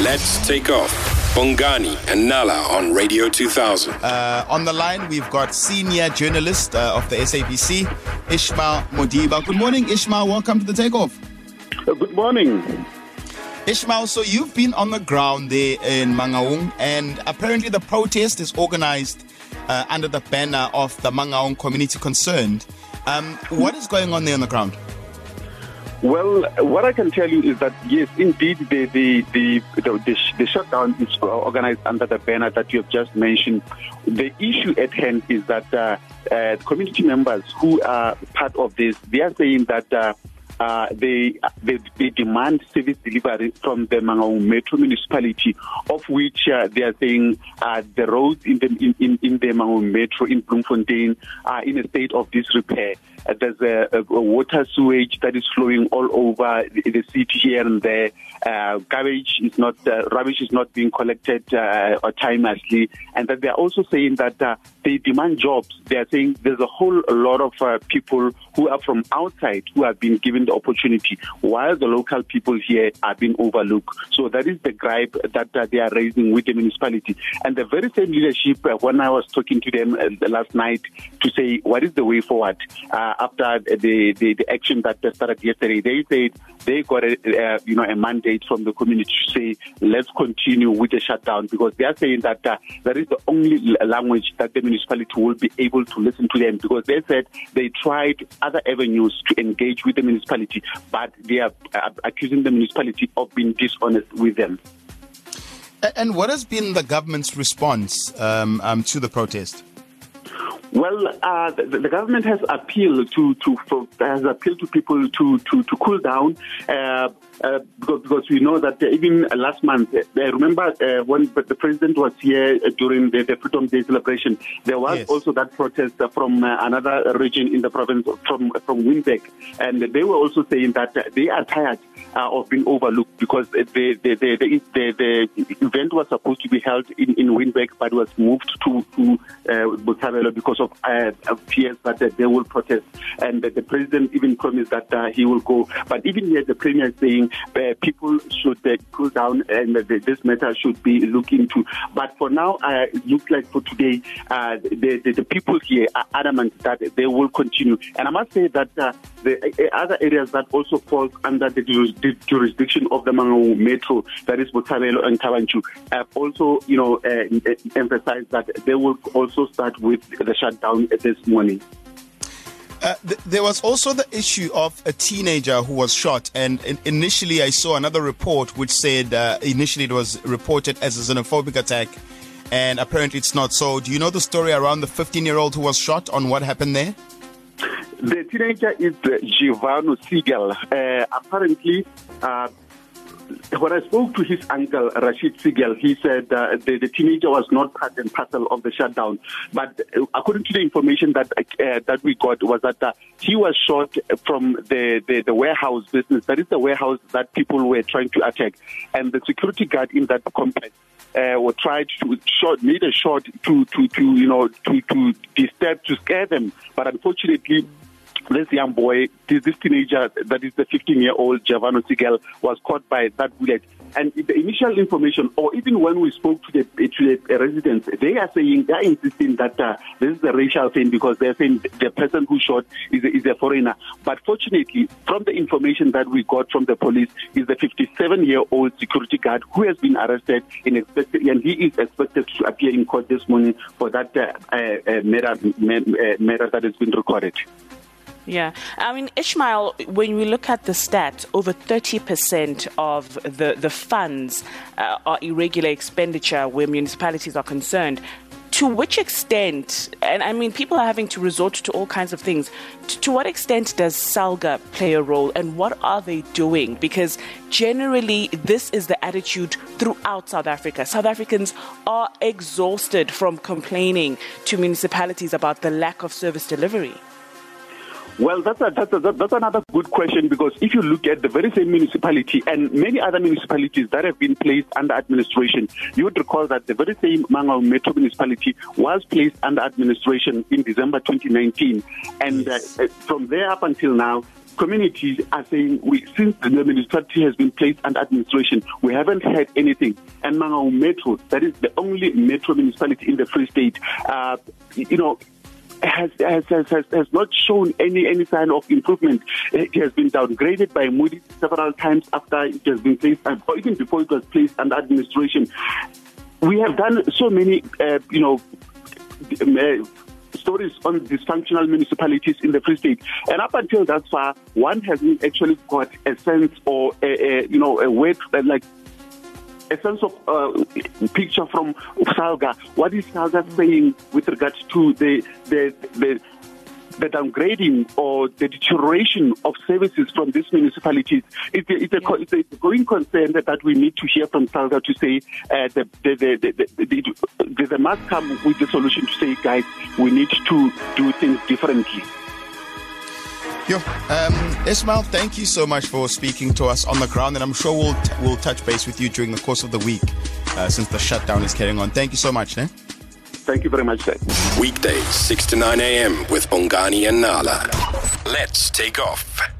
Let's take off. Bongani and Nala on Radio 2000. Uh, on the line, we've got senior journalist uh, of the SABC, Ishmael Modiba. Good morning, Ishmael. Welcome to the takeoff. Uh, good morning. Ishmael, so you've been on the ground there in Mangaung, and apparently the protest is organized uh, under the banner of the Mangaung Community Concerned. Um, what is going on there on the ground? Well, what I can tell you is that yes, indeed, the the the the, the, shutdown is organized under the banner that you have just mentioned. The issue at hand is that uh, uh, community members who are part of this, they are saying that. Uh, uh, they, they, they demand service delivery from the Mangaung Metro municipality, of which uh, they are saying uh, the roads in the in, in, in the Mangaung Metro in Bloemfontein are in a state of disrepair. Uh, there's a, a, water sewage that is flowing all over the, the city here and there. Uh, garbage is not, uh, rubbish is not being collected uh, autonomously, and that they are also saying that uh, they demand jobs. They are saying there's a whole lot of uh, people who are from outside who have been given the opportunity, while the local people here are being overlooked. So that is the gripe that uh, they are raising with the municipality. And the very same leadership, when I was talking to them last night to say what is the way forward uh, after the, the, the action that started yesterday, they said they got a, uh, you know a mandate from the community to say let's continue with the shutdown because they are saying that uh, that is the only language that the municipality will be able to listen to them because they said they tried other avenues to engage with the municipality, but they are uh, accusing the municipality of being dishonest with them. And what has been the government's response um, um, to the protest? Well, uh, the, the, government has appealed to, to for, has appealed to people to to, to cool down. Uh, uh, because, because we know that even last month, uh, remember uh, when the president was here during the, the Freedom Day celebration, there was yes. also that protest from another region in the province from from Witsieshoek, and they were also saying that they are tired uh, of being overlooked because the the, the the, the, event was supposed to be held in, in Witsieshoek but was moved to, to uh, because of uh, fears that they will protest. And the president even promised that uh, he will go. But even here, the premier is saying uh, people should uh, cool down and this matter should be looked into. But for now, uh, it looks like for today, uh, the, the, the, people here are adamant that they will continue. And I must say that uh, the other areas that also fall under the the jurisdiction of the Mangaung Metro, that is Botshabelo and Thaba have also, you know, uh, emphasized that they will also start with the this morning. Uh, th- there was also the issue of a teenager who was shot, and in- initially I saw another report which said uh, initially it was reported as a xenophobic attack, and apparently it's not. So, do you know the story around the 15 year old who was shot on what happened there? The teenager is uh, Givano Siegel. Uh, apparently, uh, when I spoke to his uncle, Rashid Siegel, he said uh, the, the, teenager was not part and parcel of the shutdown. But uh, according to the information that uh, that we got, was that uh, he was shot from the, the, the, warehouse business. That is the warehouse that people were trying to attack. And the security guard in that complex uh, were tried to shot, made a shot to, to, to you know, to, to disturb, to scare them. But unfortunately, this young boy, this, teenager that is the 15 year old Javano Siegel, was caught by that bullet. And the initial information, or even when we spoke to the, to the residents, they are saying, they are insisting that uh, this is a racial thing because they're saying the person who shot is a, is a foreigner. But fortunately, from the information that we got from the police, is the 57 year old security guard who has been arrested in expected, and he is expected to appear in court this morning for that uh, uh, matter, matter that has been recorded. Yeah. I mean, Ishmael, when we look at the stats, over 30% of the, the funds uh, are irregular expenditure where municipalities are concerned. To which extent, and I mean, people are having to resort to all kinds of things. To, to what extent does SALGA play a role and what are they doing? Because generally, this is the attitude throughout South Africa. South Africans are exhausted from complaining to municipalities about the lack of service delivery. Well, that's, a, that's, a, that's another good question because if you look at the very same municipality and many other municipalities that have been placed under administration, you would recall that the very same Mangaung Metro municipality was placed under administration in December 2019. And uh, from there up until now, communities are saying we, since the municipality has been placed under administration, we haven't had anything. And Mangaung Metro, that is the only metro municipality in the Free State, uh, you know, has, has, has, has not shown any, any sign of improvement. It has been downgraded by Moody's several times after it has been placed, or even before it was placed under administration. We have done so many, uh, you know, uh, stories on dysfunctional municipalities in the Free State. And up until that far, one hasn't actually got a sense or a, a you know a way to, like a sense of uh, picture from SALGA. What is SALGA saying with regards to the the the the downgrading or the deterioration of services from these municipalities. It's a, it's a, it's a growing concern that, that we need to hear from SALGA to say uh, the, the, the, the, the, must come with the solution to say, guys, we need to do things differently. Yo, um, Ismail, thank you so much for speaking to us on the ground, and I'm sure we'll t- we'll touch base with you during the course of the week, uh, since the shutdown is carrying on. Thank you so much, ne? Thank you very much, sir. Weekdays, 6 to 9 a.m. with Bongani and Nala. Let's take off.